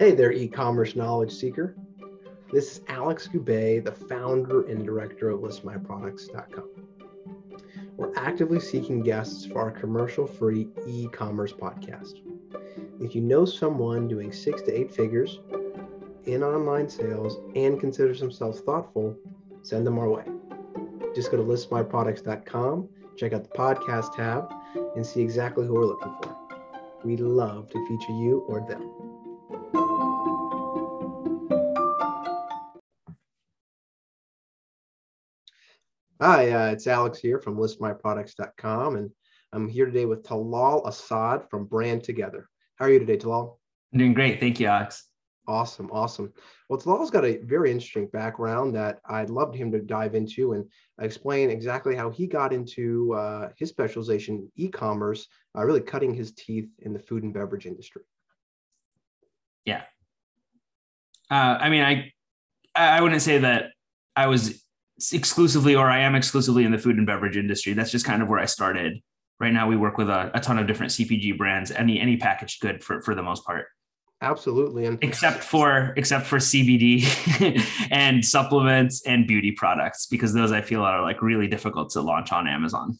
Hey there, e commerce knowledge seeker. This is Alex Goubet, the founder and director of listmyproducts.com. We're actively seeking guests for our commercial free e commerce podcast. If you know someone doing six to eight figures in online sales and considers themselves thoughtful, send them our way. Just go to listmyproducts.com, check out the podcast tab, and see exactly who we're looking for. We'd love to feature you or them. Hi, uh, it's Alex here from listmyproducts.com, and I'm here today with Talal Asad from Brand Together. How are you today, Talal? I'm doing great. Thank you, Alex. Awesome, awesome. Well, Talal's got a very interesting background that I'd love him to dive into and explain exactly how he got into uh, his specialization, e-commerce, uh, really cutting his teeth in the food and beverage industry. Yeah. Uh, I mean, I I wouldn't say that I was exclusively or I am exclusively in the food and beverage industry. That's just kind of where I started. Right now, we work with a, a ton of different CPG brands, any any packaged good for for the most part. Absolutely, and except for except for CBD and supplements and beauty products, because those I feel are like really difficult to launch on Amazon.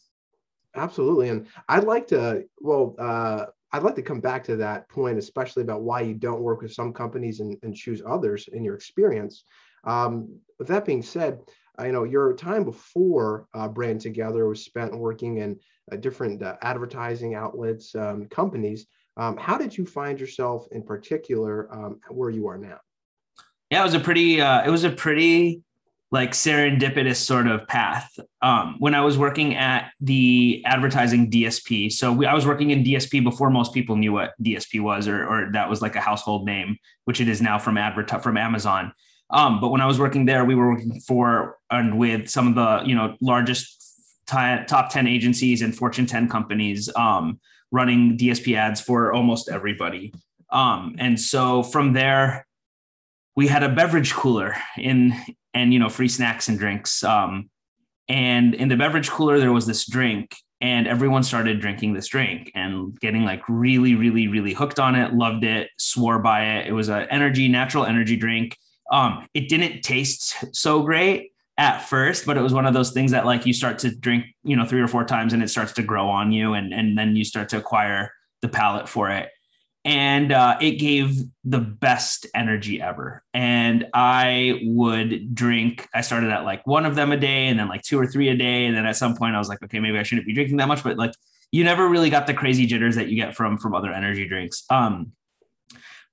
Absolutely, and I'd like to well. Uh, I'd like to come back to that point, especially about why you don't work with some companies and, and choose others in your experience. Um, with that being said, you know your time before uh, brand together was spent working in uh, different uh, advertising outlets um, companies. Um, how did you find yourself in particular um, where you are now? Yeah it was a pretty uh, it was a pretty like serendipitous sort of path. Um, when i was working at the advertising dsp so we, i was working in dsp before most people knew what dsp was or, or that was like a household name which it is now from advert from amazon um, but when I was working there, we were working for and with some of the you know largest t- top ten agencies and Fortune ten companies, um, running DSP ads for almost everybody. Um, and so from there, we had a beverage cooler in and you know free snacks and drinks. Um, and in the beverage cooler, there was this drink, and everyone started drinking this drink and getting like really, really, really hooked on it. Loved it, swore by it. It was an energy, natural energy drink um, it didn't taste so great at first, but it was one of those things that like you start to drink, you know, three or four times and it starts to grow on you and, and then you start to acquire the palate for it. And uh, it gave the best energy ever. And I would drink, I started at like one of them a day and then like two or three a day. And then at some point I was like, okay, maybe I shouldn't be drinking that much, but like you never really got the crazy jitters that you get from from other energy drinks. Um,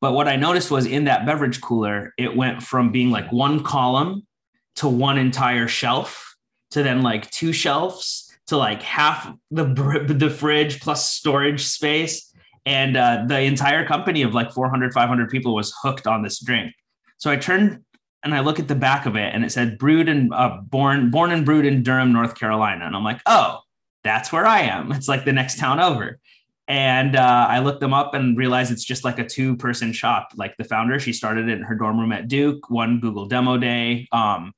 but what I noticed was in that beverage cooler, it went from being like one column to one entire shelf to then like two shelves to like half the the fridge plus storage space. And uh, the entire company of like 400 500 people was hooked on this drink. So i turned and i look at the back of it and it said brewed and uh, born born and brewed in durham north carolina. And i'm like oh that's where i am. It's like the next town over and uh, I looked them up and realized it's just like a two person shop. Like the founder, she started it in her dorm room at Duke, one Google demo day. Um,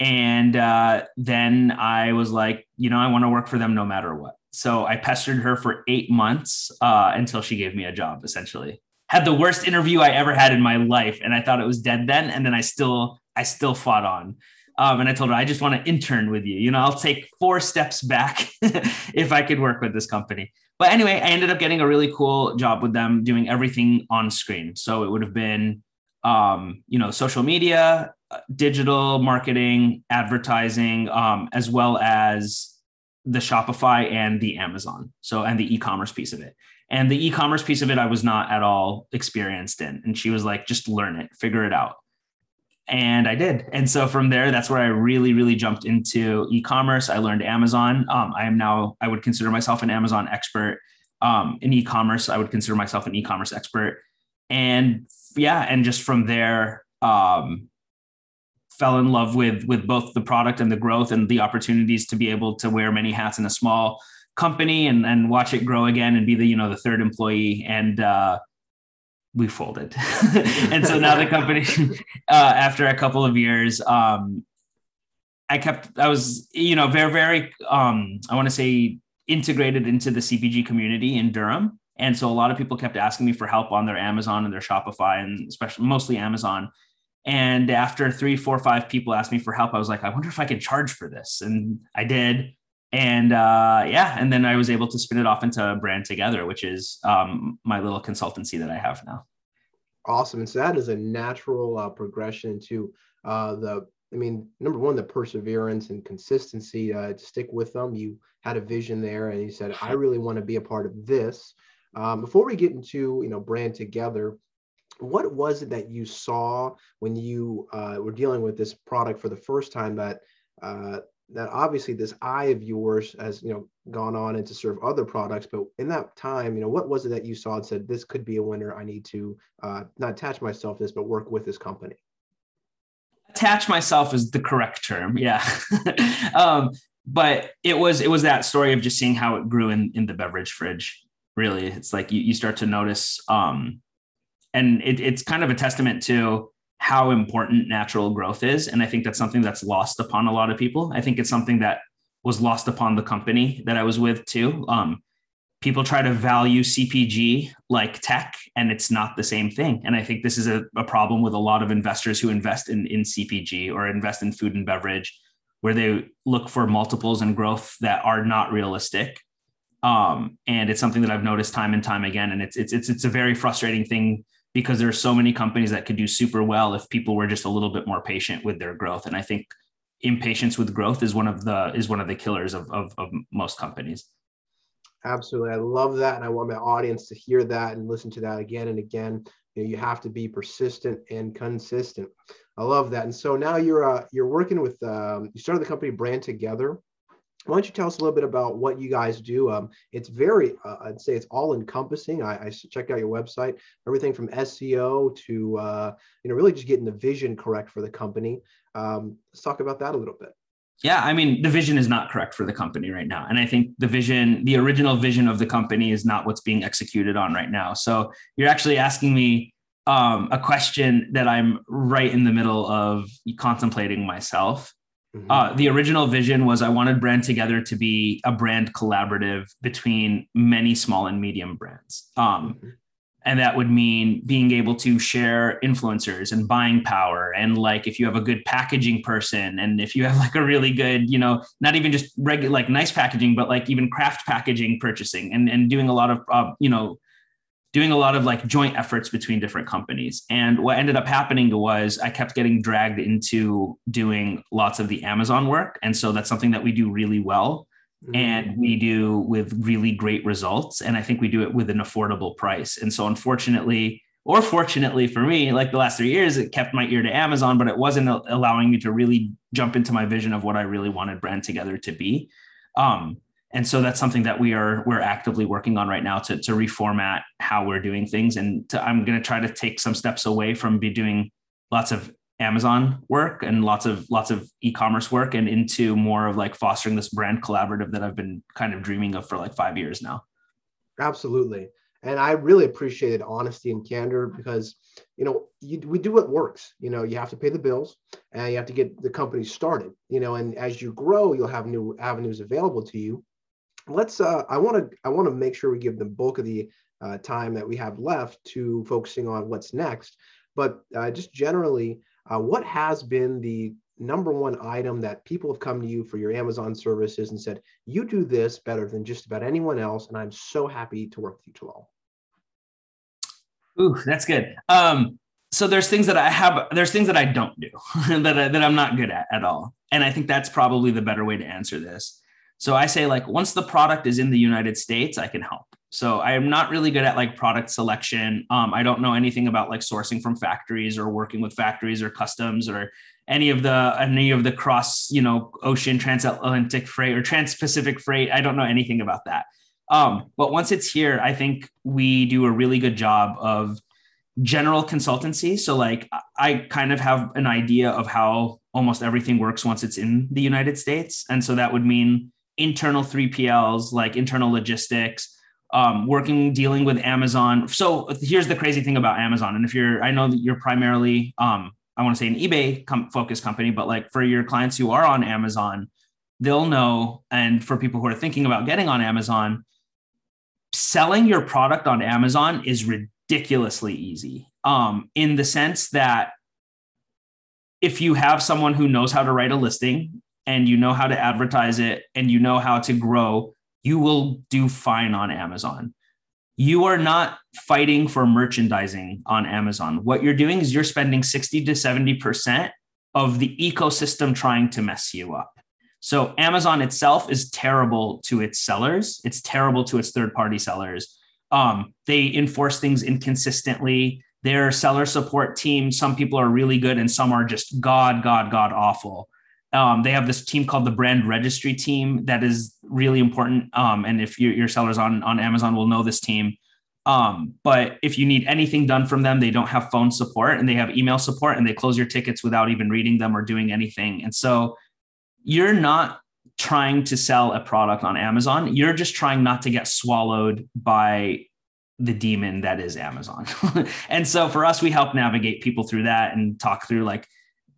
and uh, then I was like, you know, I want to work for them no matter what. So I pestered her for eight months uh, until she gave me a job, essentially. Had the worst interview I ever had in my life. And I thought it was dead then. And then I still, I still fought on. Um, and I told her, I just want to intern with you. You know, I'll take four steps back if I could work with this company. But anyway, I ended up getting a really cool job with them doing everything on screen. So it would have been, um, you know, social media, uh, digital marketing, advertising, um, as well as the Shopify and the Amazon. So, and the e commerce piece of it. And the e commerce piece of it, I was not at all experienced in. And she was like, just learn it, figure it out and I did. And so from there, that's where I really, really jumped into e-commerce. I learned Amazon. Um, I am now, I would consider myself an Amazon expert. Um, in e-commerce, I would consider myself an e-commerce expert. And yeah, and just from there, um, fell in love with with both the product and the growth and the opportunities to be able to wear many hats in a small company and and watch it grow again and be the you know the third employee and uh, we folded. and so now the company, uh, after a couple of years, um, I kept, I was, you know, very, very, um, I want to say integrated into the CPG community in Durham. And so a lot of people kept asking me for help on their Amazon and their Shopify, and especially mostly Amazon. And after three, four, five people asked me for help, I was like, I wonder if I could charge for this. And I did. And uh, yeah, and then I was able to spin it off into Brand Together, which is um, my little consultancy that I have now. Awesome. And so that is a natural uh, progression to uh, the, I mean, number one, the perseverance and consistency uh, to stick with them. You had a vision there and you said, I really want to be a part of this. Um, before we get into, you know, Brand Together, what was it that you saw when you uh, were dealing with this product for the first time that uh, that obviously this eye of yours has you know gone on and to serve other products but in that time you know what was it that you saw and said this could be a winner. I need to uh, not attach myself to this but work with this company attach myself is the correct term yeah. Um, but it was it was that story of just seeing how it grew in in the beverage fridge really. It's like you, you start to notice um, and it, it's kind of a testament to how important natural growth is. And I think that's something that's lost upon a lot of people. I think it's something that was lost upon the company that I was with too. Um, people try to value CPG like tech, and it's not the same thing. And I think this is a, a problem with a lot of investors who invest in, in CPG or invest in food and beverage, where they look for multiples and growth that are not realistic. Um, and it's something that I've noticed time and time again. And it's it's it's it's a very frustrating thing because there are so many companies that could do super well if people were just a little bit more patient with their growth. And I think impatience with growth is one of the is one of the killers of, of, of most companies. Absolutely. I love that. And I want my audience to hear that and listen to that again and again. You, know, you have to be persistent and consistent. I love that. And so now you're uh, you're working with um, you started the company brand together why don't you tell us a little bit about what you guys do? Um, it's very, uh, I'd say it's all encompassing. I, I checked out your website, everything from SEO to, uh, you know, really just getting the vision correct for the company. Um, let's talk about that a little bit. Yeah, I mean, the vision is not correct for the company right now. And I think the vision, the original vision of the company is not what's being executed on right now. So you're actually asking me um, a question that I'm right in the middle of contemplating myself. Mm-hmm. Uh, the original vision was I wanted Brand Together to be a brand collaborative between many small and medium brands. Um, mm-hmm. And that would mean being able to share influencers and buying power. And like, if you have a good packaging person, and if you have like a really good, you know, not even just regular, like nice packaging, but like even craft packaging purchasing and, and doing a lot of, uh, you know, doing a lot of like joint efforts between different companies. And what ended up happening was I kept getting dragged into doing lots of the Amazon work. And so that's something that we do really well. Mm-hmm. And we do with really great results. And I think we do it with an affordable price. And so, unfortunately, or fortunately for me, like the last three years, it kept my ear to Amazon, but it wasn't allowing me to really jump into my vision of what I really wanted Brand Together to be. Um, and so that's something that we are we're actively working on right now to, to reformat how we're doing things. And to, i'm going to try to take some steps away from be doing lots of amazon work and lots of lots of e-commerce work and into more of like fostering this brand collaborative that i've been kind of dreaming of for like five years now. Absolutely. And i really appreciated honesty and candor because you know you, we do what works. You know you have to pay the bills and you have to get the company started you know and as you grow you'll have new avenues available to you let's uh, i want to i want to make sure we give the bulk of the uh, time that we have left to focusing on what's next but uh, just generally uh, what has been the number one item that people have come to you for your amazon services and said you do this better than just about anyone else and i'm so happy to work with you Talal. Ooh, that's good. Um, so there's things that I have, there's things that I don't do that, I, that I'm not good at at all. And I think that's probably the better way to answer this. So I say like once the product is in the United States, I can help. So I am not really good at like product selection. Um, I don't know anything about like sourcing from factories or working with factories or customs or any of the any of the cross you know ocean transatlantic freight or trans-Pacific freight. I don't know anything about that. Um, but once it's here, I think we do a really good job of general consultancy. So like I kind of have an idea of how almost everything works once it's in the United States, and so that would mean internal 3PLs, like internal logistics, um, working, dealing with Amazon. So here's the crazy thing about Amazon. And if you're, I know that you're primarily, um, I want to say an eBay com- focused company, but like for your clients who are on Amazon, they'll know. And for people who are thinking about getting on Amazon, selling your product on Amazon is ridiculously easy. Um, in the sense that if you have someone who knows how to write a listing and you know how to advertise it and you know how to grow, you will do fine on Amazon. You are not fighting for merchandising on Amazon. What you're doing is you're spending 60 to 70% of the ecosystem trying to mess you up. So Amazon itself is terrible to its sellers. It's terrible to its third party sellers. Um, they enforce things inconsistently. Their seller support team, some people are really good and some are just god, god, god awful. Um, they have this team called the brand registry team that is really important. Um, and if you, your sellers on, on Amazon will know this team. Um, but if you need anything done from them, they don't have phone support and they have email support and they close your tickets without even reading them or doing anything. And so you're not trying to sell a product on Amazon. You're just trying not to get swallowed by the demon that is Amazon. and so for us, we help navigate people through that and talk through like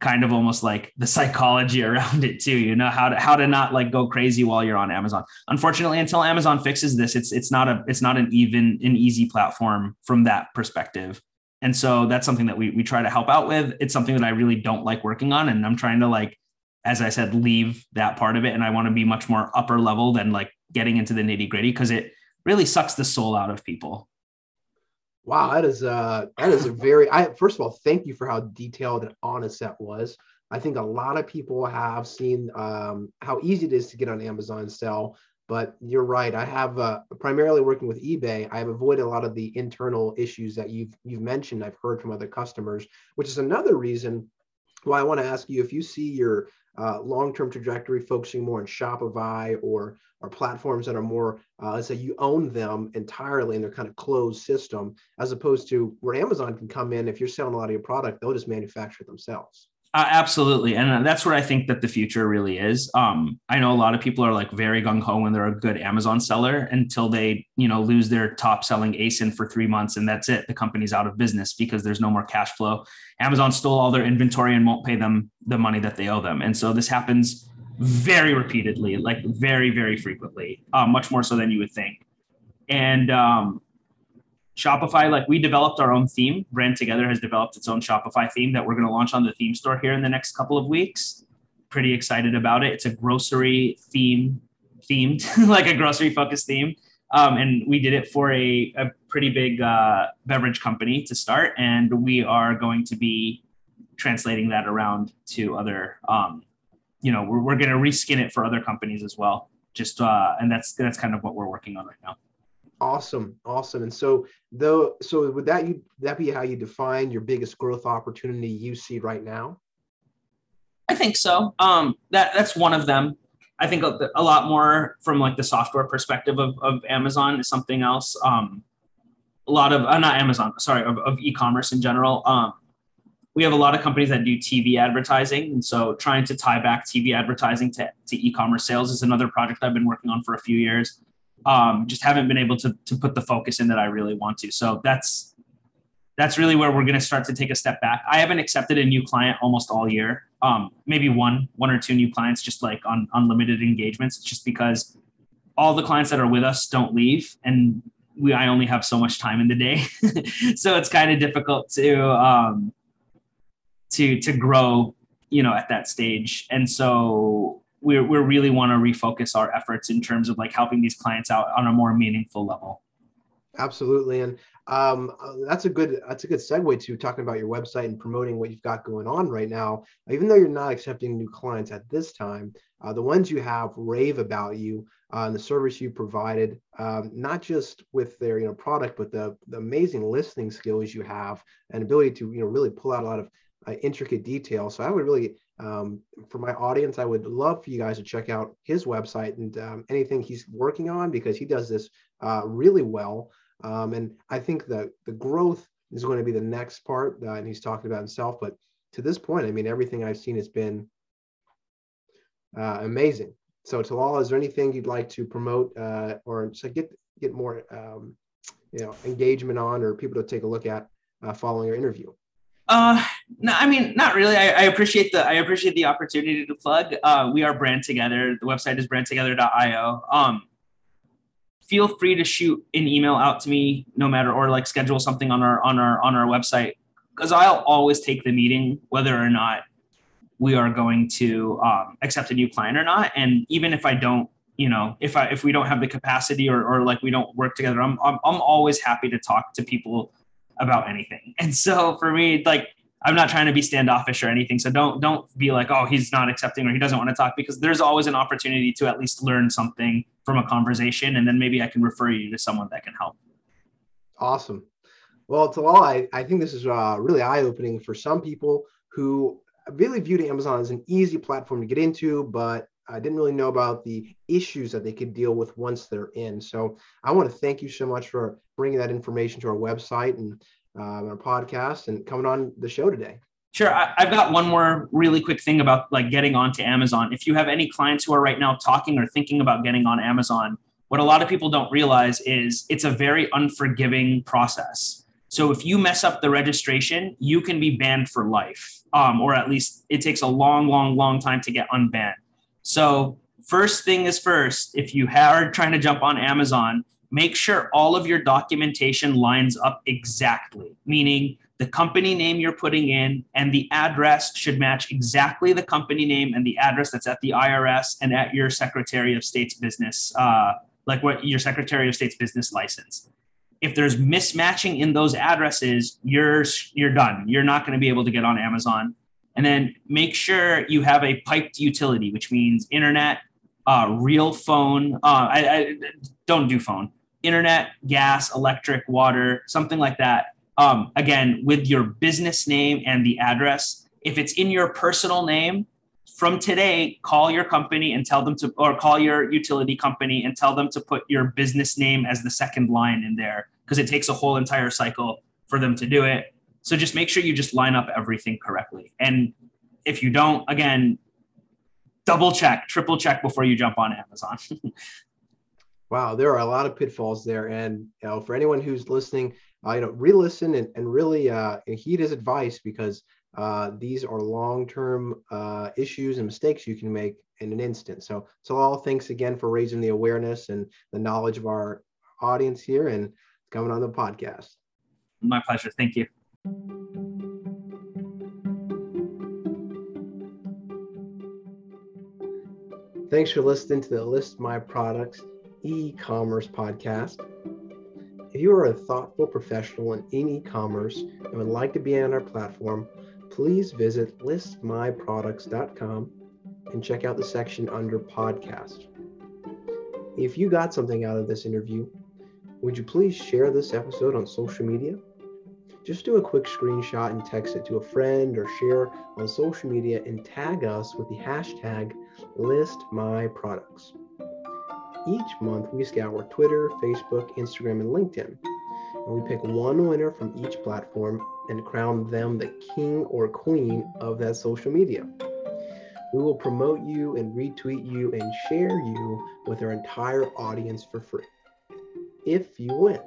kind of almost like the psychology around it too you know how to how to not like go crazy while you're on amazon. Unfortunately until amazon fixes this it's it's not a it's not an even an easy platform from that perspective. And so that's something that we we try to help out with. It's something that i really don't like working on and i'm trying to like as i said leave that part of it and i want to be much more upper level than like getting into the nitty gritty because it really sucks the soul out of people Wow, that is uh that is a very I first of all, thank you for how detailed and honest that was. I think a lot of people have seen um, how easy it is to get on Amazon sell, but you're right. I have uh, primarily working with eBay. I've avoided a lot of the internal issues that you've you've mentioned. I've heard from other customers, which is another reason why I want to ask you if you see your uh, long-term trajectory focusing more on Shopify or or platforms that are more, uh, let's say you own them entirely and they're kind of closed system, as opposed to where Amazon can come in. If you're selling a lot of your product, they'll just manufacture it themselves. Uh, absolutely, and that's where I think that the future really is. Um, I know a lot of people are like very gung ho when they're a good Amazon seller until they, you know, lose their top selling ASIN for three months, and that's it. The company's out of business because there's no more cash flow. Amazon stole all their inventory and won't pay them the money that they owe them, and so this happens very repeatedly, like very, very frequently, uh, much more so than you would think. And um, Shopify, like we developed our own theme. Brand Together has developed its own Shopify theme that we're going to launch on the theme store here in the next couple of weeks. Pretty excited about it. It's a grocery theme, themed, like a grocery focused theme. Um, and we did it for a, a pretty big uh, beverage company to start. And we are going to be translating that around to other um, you know we're, we're going to reskin it for other companies as well just uh and that's that's kind of what we're working on right now awesome awesome. And so though so would that you that be how you define your biggest growth opportunity you see right now? I think so. Um that that's one of them. I think a, a lot more from like the software perspective of, of amazon is something else. Um a lot of uh, not amazon sorry of, of e-commerce in general. Um we have a lot of companies that do TV advertising. And so trying to tie back TV advertising to, to e-commerce sales is another project I've been working on for a few years. Um, just haven't been able to, to put the focus in that I really want to. So that's, that's really where we're going to start to take a step back. I haven't accepted a new client almost all year. Um, maybe one, one or two new clients, just like on unlimited engagements. Just because all the clients that are with us don't leave and we, I only have so much time in the day. so it's kind of difficult to, um, to to grow you know at that stage and so we we really want to refocus our efforts in terms of like helping these clients out on a more meaningful level absolutely and um, that's a good that's a good segue to talking about your website and promoting what you've got going on right now even though you're not accepting new clients at this time uh, the ones you have rave about you uh, and the service you provided um, not just with their you know product but the, the amazing listening skills you have and ability to you know really pull out a lot of uh, intricate detail. So I would really, um, for my audience, I would love for you guys to check out his website and um, anything he's working on because he does this uh, really well. Um, and I think that the growth is going to be the next part, uh, and he's talking about himself. But to this point, I mean, everything I've seen has been uh, amazing. So, Talal, is there anything you'd like to promote uh, or so get get more, um, you know, engagement on, or people to take a look at uh, following your interview? Uh, no, I mean, not really. I, I, appreciate the I appreciate the opportunity to plug. Uh, we are brand together. The website is brandtogether.io. Um, feel free to shoot an email out to me no matter or like schedule something on our on our on our website because I'll always take the meeting whether or not we are going to um, accept a new client or not. And even if I don't, you know, if I if we don't have the capacity or or like we don't work together, I'm I'm, I'm always happy to talk to people about anything. And so for me, like I'm not trying to be standoffish or anything. So don't don't be like, oh, he's not accepting or he doesn't want to talk because there's always an opportunity to at least learn something from a conversation, and then maybe I can refer you to someone that can help. Awesome. Well, Talal, I, I think this is uh, really eye opening for some people who really viewed Amazon as an easy platform to get into, but I didn't really know about the issues that they could deal with once they're in. So I want to thank you so much for bringing that information to our website and uh, our podcast and coming on the show today. Sure. I, have got one more really quick thing about like getting onto Amazon. If you have any clients who are right now talking or thinking about getting on Amazon, what a lot of people don't realize is it's a very unforgiving process. So if you mess up the registration, you can be banned for life, um, or at least it takes a long, long, long time to get unbanned. So first thing is first, if you are trying to jump on Amazon, make sure all of your documentation lines up exactly, meaning the company name you're putting in and the address should match exactly the company name and the address that's at the IRS and at your Secretary of State's business, uh, like what your Secretary of State's business license if there's mismatching in those addresses, you're you're done. You're not going to be able to get on Amazon. And then make sure you have a piped utility, which means internet, uh, real phone. Uh, I, I, don't do phone. Internet, gas, electric, water, something like that. Um, again, with your business name and the address. If it's in your personal name, from today, call your company and tell them to, or call your utility company and tell them to put your business name as the second line in there because it takes a whole entire cycle for them to do it. So just make sure you just line up everything correctly. And if you don't, again, double check, triple check before you jump on Amazon. wow, there are a lot of pitfalls there. And you know, for anyone who's listening, uh, you know, re-listen and, and really uh, heed his advice because uh, these are long-term uh, issues and mistakes you can make in an instant. So, so all thanks again for raising the awareness and the knowledge of our audience here and coming on the podcast. My pleasure. Thank you. Thanks for listening to the List My Products e-commerce podcast. If you are a thoughtful professional in e-commerce and would like to be on our platform, please visit listmyproducts.com and check out the section under podcast. If you got something out of this interview, would you please share this episode on social media? Just do a quick screenshot and text it to a friend or share on social media and tag us with the hashtag listmyproducts. Each month, we scour Twitter, Facebook, Instagram, and LinkedIn, and we pick one winner from each platform and crown them the king or queen of that social media. We will promote you and retweet you and share you with our entire audience for free if you win.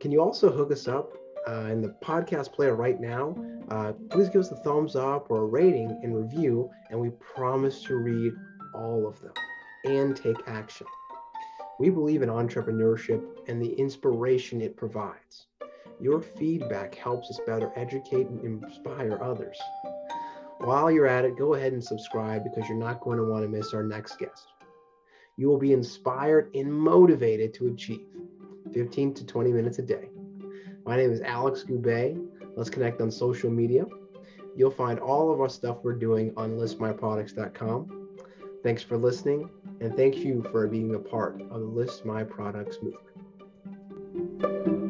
Can you also hook us up uh, in the podcast player right now? Uh, please give us a thumbs up or a rating and review, and we promise to read all of them and take action. We believe in entrepreneurship and the inspiration it provides. Your feedback helps us better educate and inspire others. While you're at it, go ahead and subscribe because you're not going to want to miss our next guest. You will be inspired and motivated to achieve 15 to 20 minutes a day. My name is Alex Goubet. Let's connect on social media. You'll find all of our stuff we're doing on listmyproducts.com. Thanks for listening, and thank you for being a part of the List My Products movement.